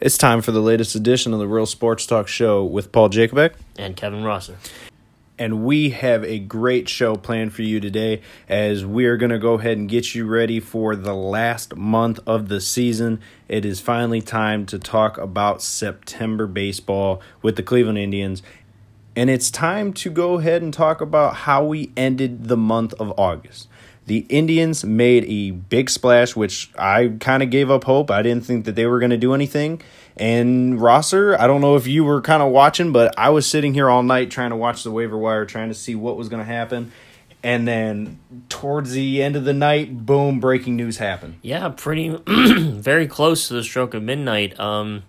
It's time for the latest edition of the Real Sports Talk Show with Paul Jacobek. and Kevin Rosser. And we have a great show planned for you today as we are going to go ahead and get you ready for the last month of the season. It is finally time to talk about September baseball with the Cleveland Indians. And it's time to go ahead and talk about how we ended the month of August. The Indians made a big splash, which I kind of gave up hope. I didn't think that they were going to do anything. And Rosser, I don't know if you were kind of watching, but I was sitting here all night trying to watch the waiver wire, trying to see what was going to happen. And then towards the end of the night, boom, breaking news happened. Yeah, pretty very close to the stroke of midnight. Um,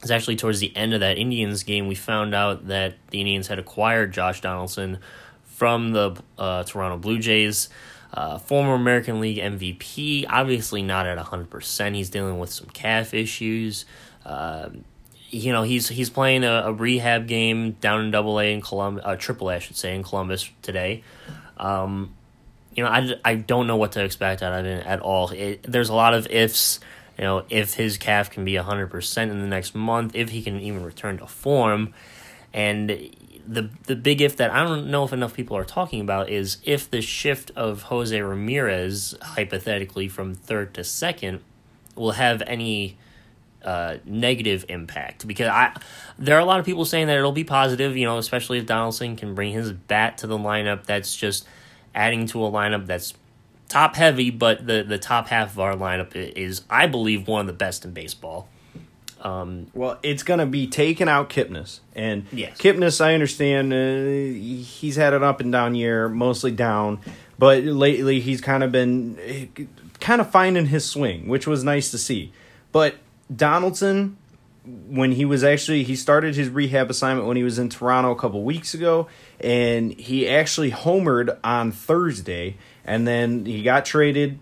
it's actually towards the end of that Indians game we found out that the Indians had acquired Josh Donaldson from the uh, Toronto Blue Jays. Uh, former American League MVP, obviously not at 100%. He's dealing with some calf issues. Uh, you know, he's he's playing a, a, rehab game down in Double A in Columbus, uh, Triple A, I should say, in Columbus today. Um, you know, I, I don't know what to expect out of it at all. It, there's a lot of ifs. You know, if his calf can be 100% in the next month, if he can even return to form. And the the big if that I don't know if enough people are talking about is if the shift of Jose Ramirez hypothetically from third to second will have any uh, negative impact because I there are a lot of people saying that it'll be positive, you know, especially if Donaldson can bring his bat to the lineup. That's just adding to a lineup that's top heavy, but the the top half of our lineup is, I believe, one of the best in baseball. Um, well, it's going to be taking out Kipnis. And yes. Kipnis, I understand, uh, he's had an up and down year, mostly down. But lately, he's kind of been kind of finding his swing, which was nice to see. But Donaldson, when he was actually, he started his rehab assignment when he was in Toronto a couple weeks ago. And he actually homered on Thursday. And then he got traded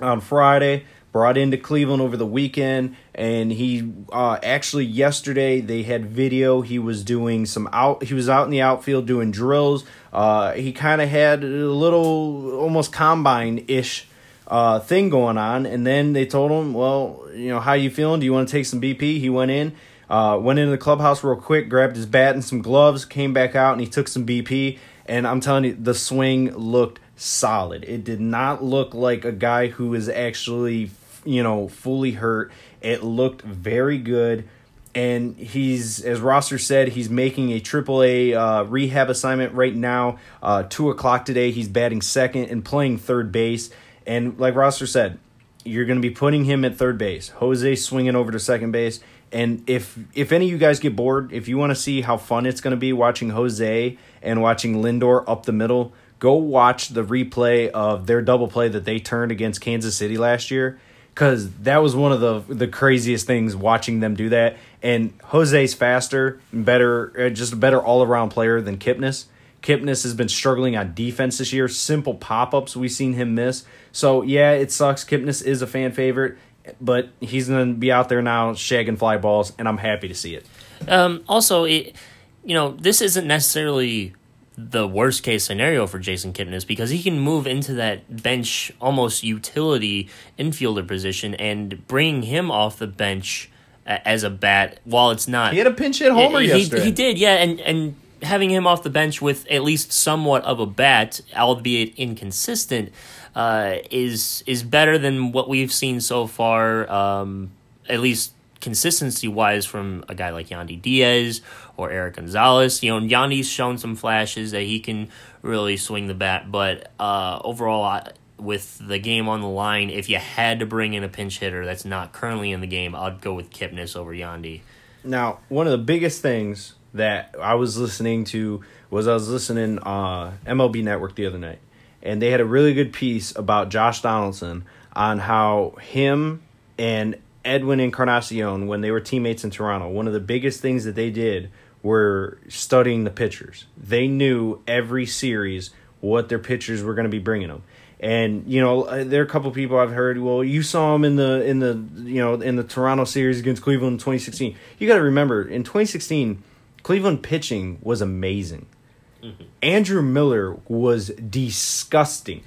on Friday brought into Cleveland over the weekend, and he uh, actually yesterday they had video. He was doing some out. He was out in the outfield doing drills. Uh, he kind of had a little almost combine ish uh, thing going on, and then they told him, "Well, you know, how you feeling? Do you want to take some BP?" He went in. Uh, went into the clubhouse real quick, grabbed his bat and some gloves, came back out, and he took some BP. And I'm telling you, the swing looked solid. It did not look like a guy who is actually you know, fully hurt. It looked very good. And he's, as Rosser said, he's making a AAA uh, rehab assignment right now. Uh, two o'clock today, he's batting second and playing third base. And like Rosser said, you're going to be putting him at third base. Jose swinging over to second base. And if if any of you guys get bored, if you want to see how fun it's going to be watching Jose and watching Lindor up the middle, go watch the replay of their double play that they turned against Kansas City last year because that was one of the the craziest things watching them do that. And Jose's faster, better, uh, just a better all around player than Kipnis. Kipnis has been struggling on defense this year. Simple pop ups we've seen him miss. So yeah, it sucks. Kipnis is a fan favorite, but he's gonna be out there now shagging fly balls, and I'm happy to see it. Um, also, it, you know, this isn't necessarily the worst case scenario for Jason Kipnis because he can move into that bench almost utility infielder position and bring him off the bench as a bat while it's not. He had a pinch hit homer he, yesterday. He did, yeah, and and having him off the bench with at least somewhat of a bat, albeit inconsistent, uh, is is better than what we've seen so far. Um, at least consistency wise from a guy like Yandy Diaz or Eric Gonzalez. You know, Yandy's shown some flashes that he can really swing the bat, but uh, overall, with the game on the line, if you had to bring in a pinch hitter that's not currently in the game, I'd go with Kipnis over Yandy. Now, one of the biggest things that I was listening to was I was listening uh, MLB Network the other night, and they had a really good piece about Josh Donaldson on how him and Edwin Encarnacion, when they were teammates in Toronto, one of the biggest things that they did were studying the pitchers. They knew every series what their pitchers were going to be bringing them. And you know, uh, there are a couple people I've heard. Well, you saw him in the in the you know in the Toronto series against Cleveland in 2016. You got to remember in 2016, Cleveland pitching was amazing. Mm-hmm. Andrew Miller was disgusting.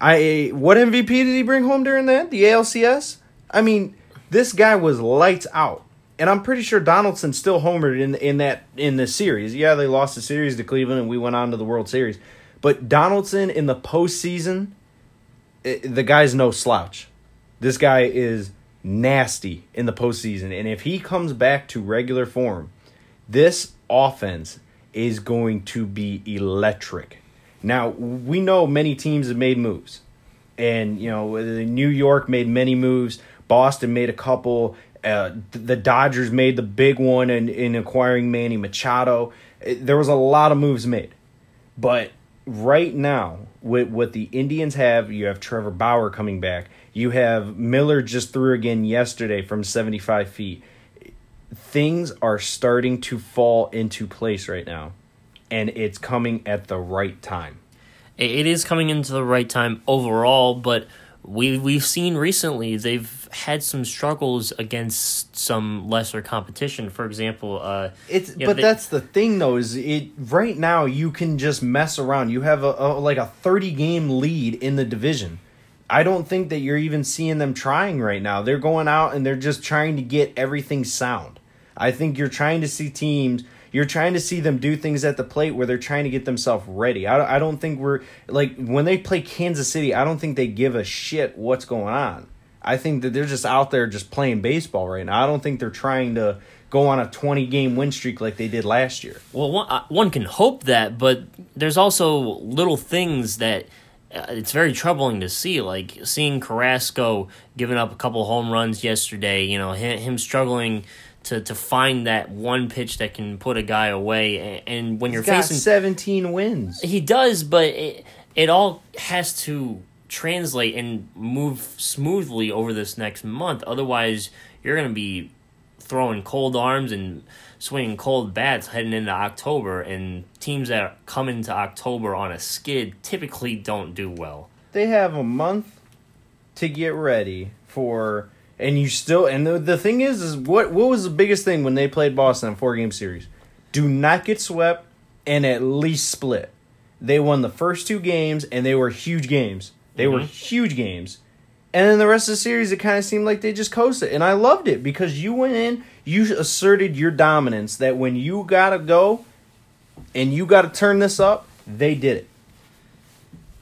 I what MVP did he bring home during that? The ALCS. I mean, this guy was lights out. And I'm pretty sure Donaldson still homered in in that in the series. Yeah, they lost the series to Cleveland, and we went on to the World Series. But Donaldson in the postseason, i the guy's no slouch. This guy is nasty in the postseason, and if he comes back to regular form, this offense is going to be electric. Now we know many teams have made moves, and you know New York made many moves. Boston made a couple. Uh, the Dodgers made the big one in, in acquiring Manny Machado. It, there was a lot of moves made, but right now with what the Indians have, you have Trevor Bauer coming back. You have Miller just threw again yesterday from 75 feet. Things are starting to fall into place right now, and it's coming at the right time. It is coming into the right time overall, but we we've seen recently they've had some struggles against some lesser competition. For example, uh, It's you know, but they- that's the thing though is it right now you can just mess around. You have a, a like a 30 game lead in the division. I don't think that you're even seeing them trying right now. They're going out and they're just trying to get everything sound. I think you're trying to see teams you're trying to see them do things at the plate where they're trying to get themselves ready. I, I don't think we're like when they play Kansas City, I don't think they give a shit what's going on. I think that they're just out there just playing baseball right now. I don't think they're trying to go on a 20 game win streak like they did last year. Well, one, uh, one can hope that, but there's also little things that uh, it's very troubling to see. Like seeing Carrasco giving up a couple home runs yesterday. You know him, him struggling to to find that one pitch that can put a guy away. And, when you're got facing 17 wins. he does, but it, it all has to translate and move smoothly over this next month. Otherwise, you're going to be throwing cold arms and swinging cold bats heading into October. And teams that come into October on a skid typically don't do well. They have a month to get ready for and you still and the, the thing is is what what was the biggest thing when they played Boston in four game series? Do not get swept and at least split. They won the first two games and they were huge games. They were mm-hmm. huge games. And then the rest of the series, it kind of seemed like they just coasted. And I loved it because you went in, you asserted your dominance that when you got to go and you got to turn this up, they did it.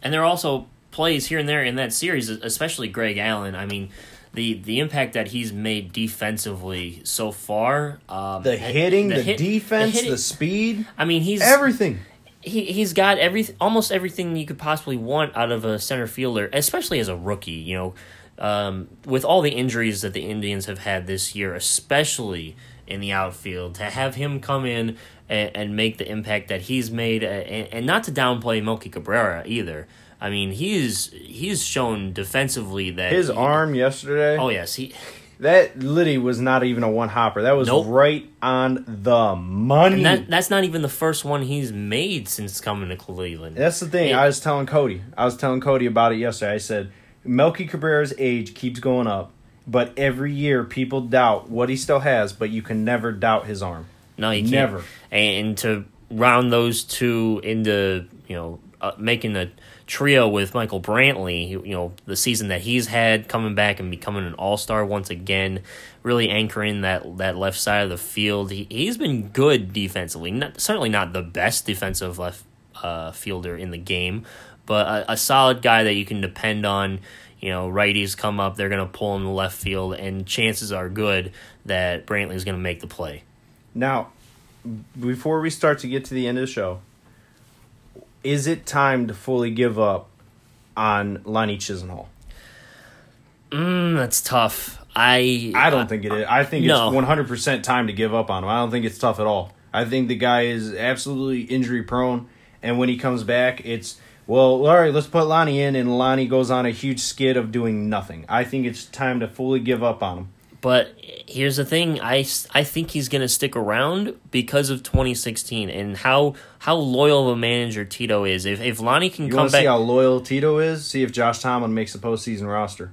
And there are also plays here and there in that series, especially Greg Allen. I mean, the the impact that he's made defensively so far, um, The hitting, the, hit- defense, the, hitting- speed, I mean, he's everything. he he's got every almost everything you could possibly want out of a center fielder, especially as a rookie. You know, um, with all the injuries that the Indians have had this year, especially in the outfield, to have him come in and, and make the impact that he's made, uh, and, and not to downplay Melky Cabrera either. I mean, he's he's shown defensively that His he- arm yesterday, Oh yes, he that Liddy was not even a one hopper. That was Nope. right on the money. that that's not even the first one he's made since coming to Cleveland. That's the thing. It- I was telling Cody. I was telling Cody about it yesterday. I said Melky Cabrera's age keeps going up, but every year people doubt what he still has, but you can never doubt his arm. No, you can't. Never. And to round those two into, you know, uh, making a trio with Michael Brantley, you know, the season that he's had, coming back and becoming an all star once again, really anchoring that that left side of the field. He he's been good defensively. Not, certainly not the best defensive left uh, fielder in the game, but a, a solid guy that you can depend on. You know, righties come up, they're going to pull in the left field, and chances are good that Brantley's going to make the play. Now, before we start to get to the end of the show, is it time to fully give up on Lonnie Chisenhall? Mm, that's tough. I I don't think it is. I think No. it's one hundred percent time to give up on him. I don't think it's tough at all. I think the guy is absolutely injury prone, and when he comes back, it's well, all right. Let's put Lonnie in, and Lonnie goes on a huge skid of doing nothing. I think it's time to fully give up on him. But here's the thing: I, I think he's going to stick around because of 2016 and how how loyal of a manager Tito is. If if Lonnie can You come back, see how loyal Tito is? See if Josh Tomlin makes the postseason roster.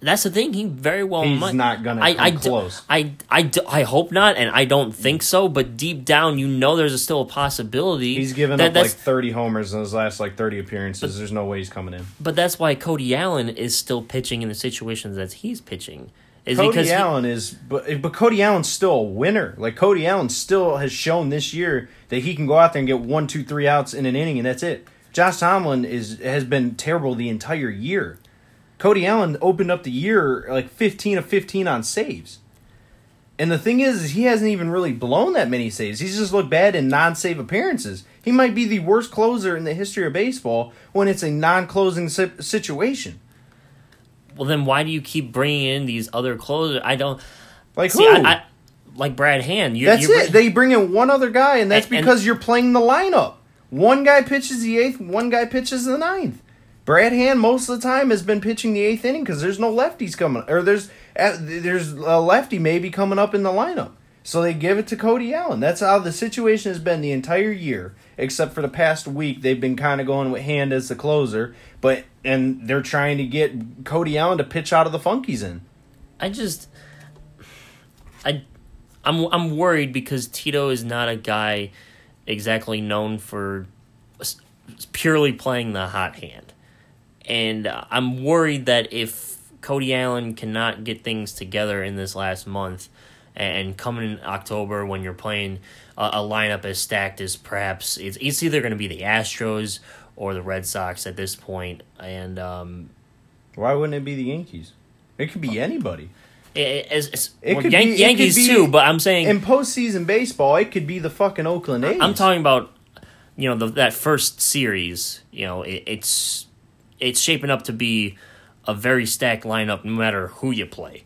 that's the thing. He very well He's might. not gonna I, I d- close. I, I, d- I hope not, and I don't think so. But deep down, you know, there's a, still a possibility. He's given that, up like thirty homers in his last like thirty appearances. There's no way he's coming in. But that's why Cody Allen is still pitching in the situations that he's pitching. Is Cody because he- Allen is, but but Cody Allen's still a winner. Like Cody Allen still has shown this year that he can go out there and get one, two, three outs in an inning, and that's it. Josh Tomlin is has been terrible the entire year. Cody Allen opened up the year like fifteen of fifteen on saves, and the thing is, is he hasn't even really blown that many saves. He's just looked bad in non-save appearances. He might be the worst closer in the history of baseball when it's a non-closing situation. Well, then why do you keep bringing in these other closers? I don't Like see. who? I, I like Brad Hand. You, That's it. They bring in one other guy, and that's And- and- because you're playing the lineup. One guy pitches the eighth, one guy pitches the ninth. Brad Hand most of the time has been pitching the eighth inning because there's no lefties coming, or there's uh, there's a lefty maybe coming up in the lineup. So they give it to Cody Allen. That's how the situation has been the entire year, except for the past week. They've been kind of going with Hand as the closer, but and they're trying to get Cody Allen to pitch out of the funkies in. I just, I, I'm I'm worried because Tito is not a guy exactly known for purely playing the hot hand, and uh, I'm worried that if Cody Allen cannot get things together in this last month, and coming in October when you're playing a, lineup as stacked as perhaps it's it's either going to be the Astros or the Red Sox at this point, and um, Why wouldn't it be the Yankees? It could be anybody. it, it's, it's, It well, could Yan- be- it could Yankees be- too, but I'm saying In postseason baseball, it could be the fucking Oakland A's. I'm talking about you know the, that first series. You know, it, it's it's shaping up to be a very stacked lineup, no matter who you play.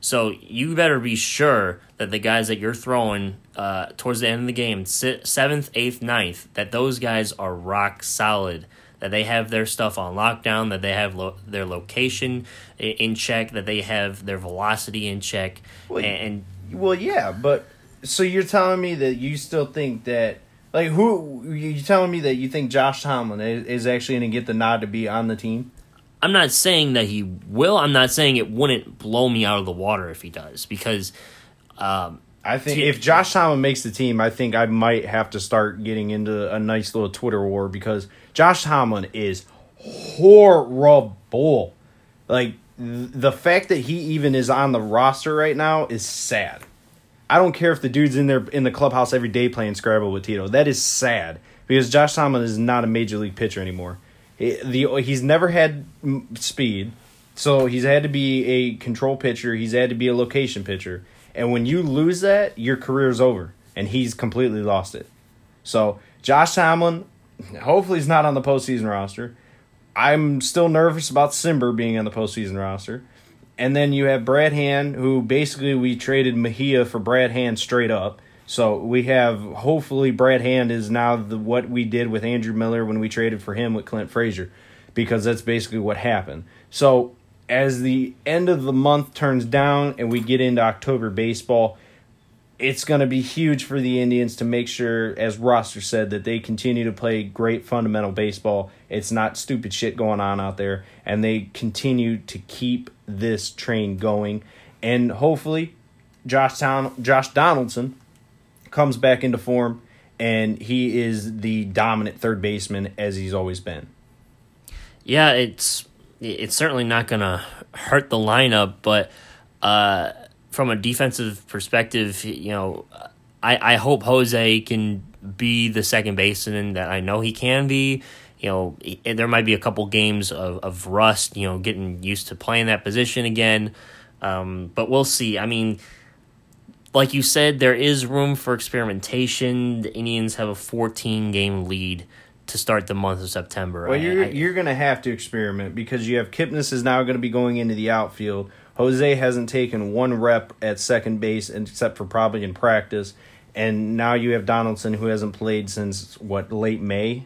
So you better be sure that the guys that you're throwing uh, towards the end of the game, si- seventh, eighth, ninth, that those guys are rock solid. That they have their stuff on lockdown. That they have lo- their location in check. That they have their velocity in check. Well, and Well, yeah, but so you're telling me that you still think that, like, who you telling me that you think Josh Tomlin is, is actually going to get the nod to be on the team? I'm not saying that he will. I'm not saying it wouldn't blow me out of the water if he does, because um, I think T- if Josh Tomlin makes the team, I think I might have to start getting into a nice little Twitter war because Josh Tomlin is horrible. Like th- the fact that he even is on the roster right now is sad. I don't care if the dude's in there in the clubhouse every day playing Scrabble with Tito. That is sad because Josh Tomlin is not a major league pitcher anymore. He- the he's never had speed, so he's had to be a control pitcher. He's had to be a location pitcher, and when you lose that, your career's over, and he's completely lost it. So Josh Tomlin, hopefully, he's not on the postseason roster. I'm still nervous about Cimber being on the postseason roster. And then you have Brad Hand, who basically we traded Mejia for Brad Hand straight up. So we have hopefully Brad Hand is now the what we did with Andrew Miller when we traded for him with Clint Frazier, because that's basically what happened. So as the end of the month turns down and we get into October baseball, it's going to be huge for the Indians to make sure, as Rosser said, that they continue to play great fundamental baseball. It's not stupid shit going on out there, and they continue to keep this train going. And hopefully, Josh Town, Josh Donaldson comes back into form, and he is the dominant third baseman as he's always been. yeah, it's it's certainly not going to hurt the lineup, but uh, from a defensive perspective, you know, I I hope Jose can be the second baseman that I know he can be. You know, there might be a couple games of, of rust, you know, getting used to playing that position again. Um, but we'll see. I mean, like you said, there is room for experimentation. The Indians have a 14 game lead to start the month of September. Well, I- you're I- you're gonna have to experiment because you have Kipnis is now going to be going into the outfield. Jose hasn't taken one rep at second base except for probably in practice, and now you have Donaldson who hasn't played since what late May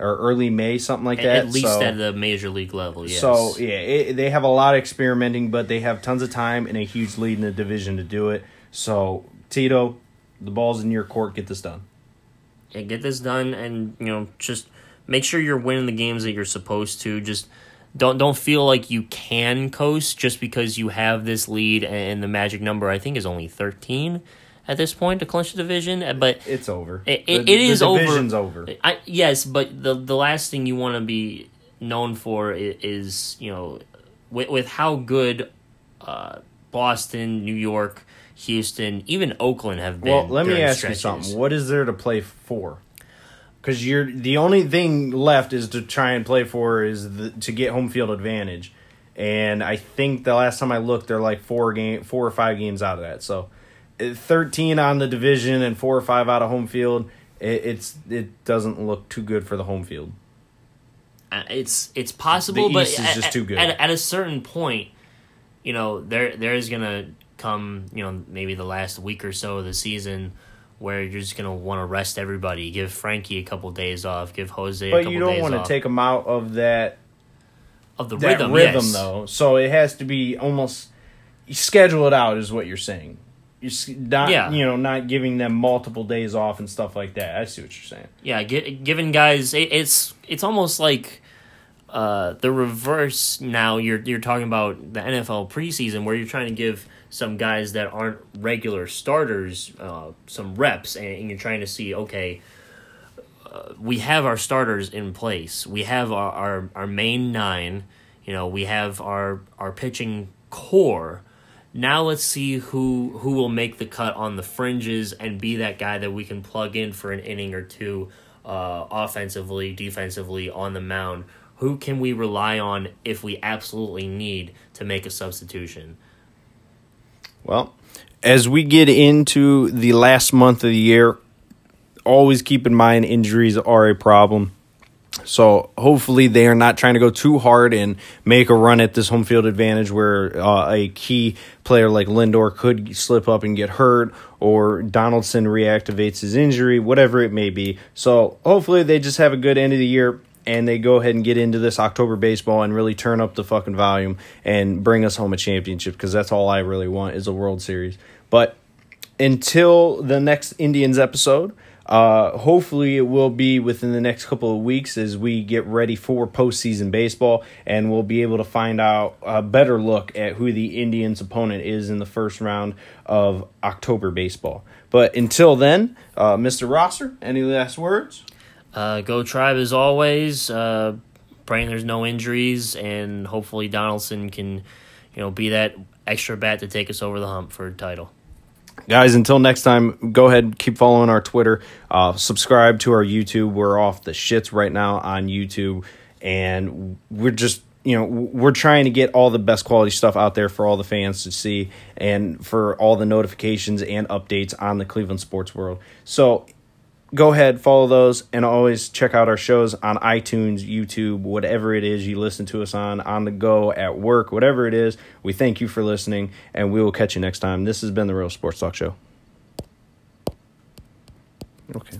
or early May, something like that. at least So- at the major league level. Yes. So yeah, it, they have a lot of experimenting, but they have tons of time and a huge lead in the division to do it. So Tito, the ball's in your court. Get this done. Yeah, get this done, and you know, just make sure you're winning the games that you're supposed to. Just don't don't feel like you can coast just because you have this lead, and the magic number I think is only thirteen at this point to clinch the division. But It's over. It- The- it- it is the over. division's over. I yes, but the the last thing you want to be known for is, is you know with, with how good uh, Boston, New York, Houston, even Oakland have been. Well, let me ask stretches. you something. What is there to play for? Because you're the only thing left is to try and play for is the, to get home field advantage, and I think the last time I looked, they're like four game, four or five games out of that. So, uh, thirteen on the division and four or five out of home field. It, it's it doesn't look too good for the home field. Uh, It's it's possible, The but at, just too good. At, at a certain point, you know, there there is gonna come, you know, maybe the last week or so of the season where you're just gonna want to rest everybody, give Frankie a couple days off, give Jose. a But you don't want to take them out of that of the that rhythm, rhythm, yes. though. So it has to be almost you schedule it out, is what you're saying. You're not, Yeah. you know, not giving them multiple days off and stuff like that. I see what you're saying. Yeah, gi- given guys, it, it's it's almost like uh, the reverse. Now you're you're talking about the NFL preseason where you're trying to give some guys that aren't regular starters uh, some reps, and, and you're trying to see okay. Uh, we have our starters in place. We have our, our, our main nine. You know, we have our our pitching core. Now let's see who who will make the cut on the fringes and be that guy that we can plug in for an inning or two, uh, offensively, defensively on the mound. Who can we rely on if we absolutely need to make a substitution? Well, as we get into the last month of the year, always keep in mind injuries are a problem. So hopefully they are not trying to go too hard and make a run at this home field advantage where uh, a key player like Lindor could slip up and get hurt or Donaldson reactivates his injury, whatever it may be. So hopefully they just have a good end of the year and they go ahead and get into this October baseball and really turn up the fucking volume and bring us home a championship because that's all I really want is a World Series. But until the next Indians episode, uh, hopefully, it will be within the next couple of weeks as we get ready for postseason baseball, and we'll be able to find out a better look at who the Indians' opponent is in the first round of October baseball. But until then, uh, Mr. Rosser, any last words? Uh, go Tribe as always. Uh, praying there's no injuries, and hopefully Donaldson can, you know, be that extra bat to take us over the hump for a title. Guys, until next time, go ahead, keep following our Twitter, uh, subscribe to our YouTube. We're off the shits right now on YouTube, and we're just you know we're trying to get all the best quality stuff out there for all the fans to see, and for all the notifications and updates on the Cleveland sports world. So go ahead, follow those, and always check out our shows on iTunes, YouTube, whatever it is you listen to us on, on the go, at work, whatever it is. We thank you for listening, and we will catch you next time. This has been the Real Sports Talk Show. Okay.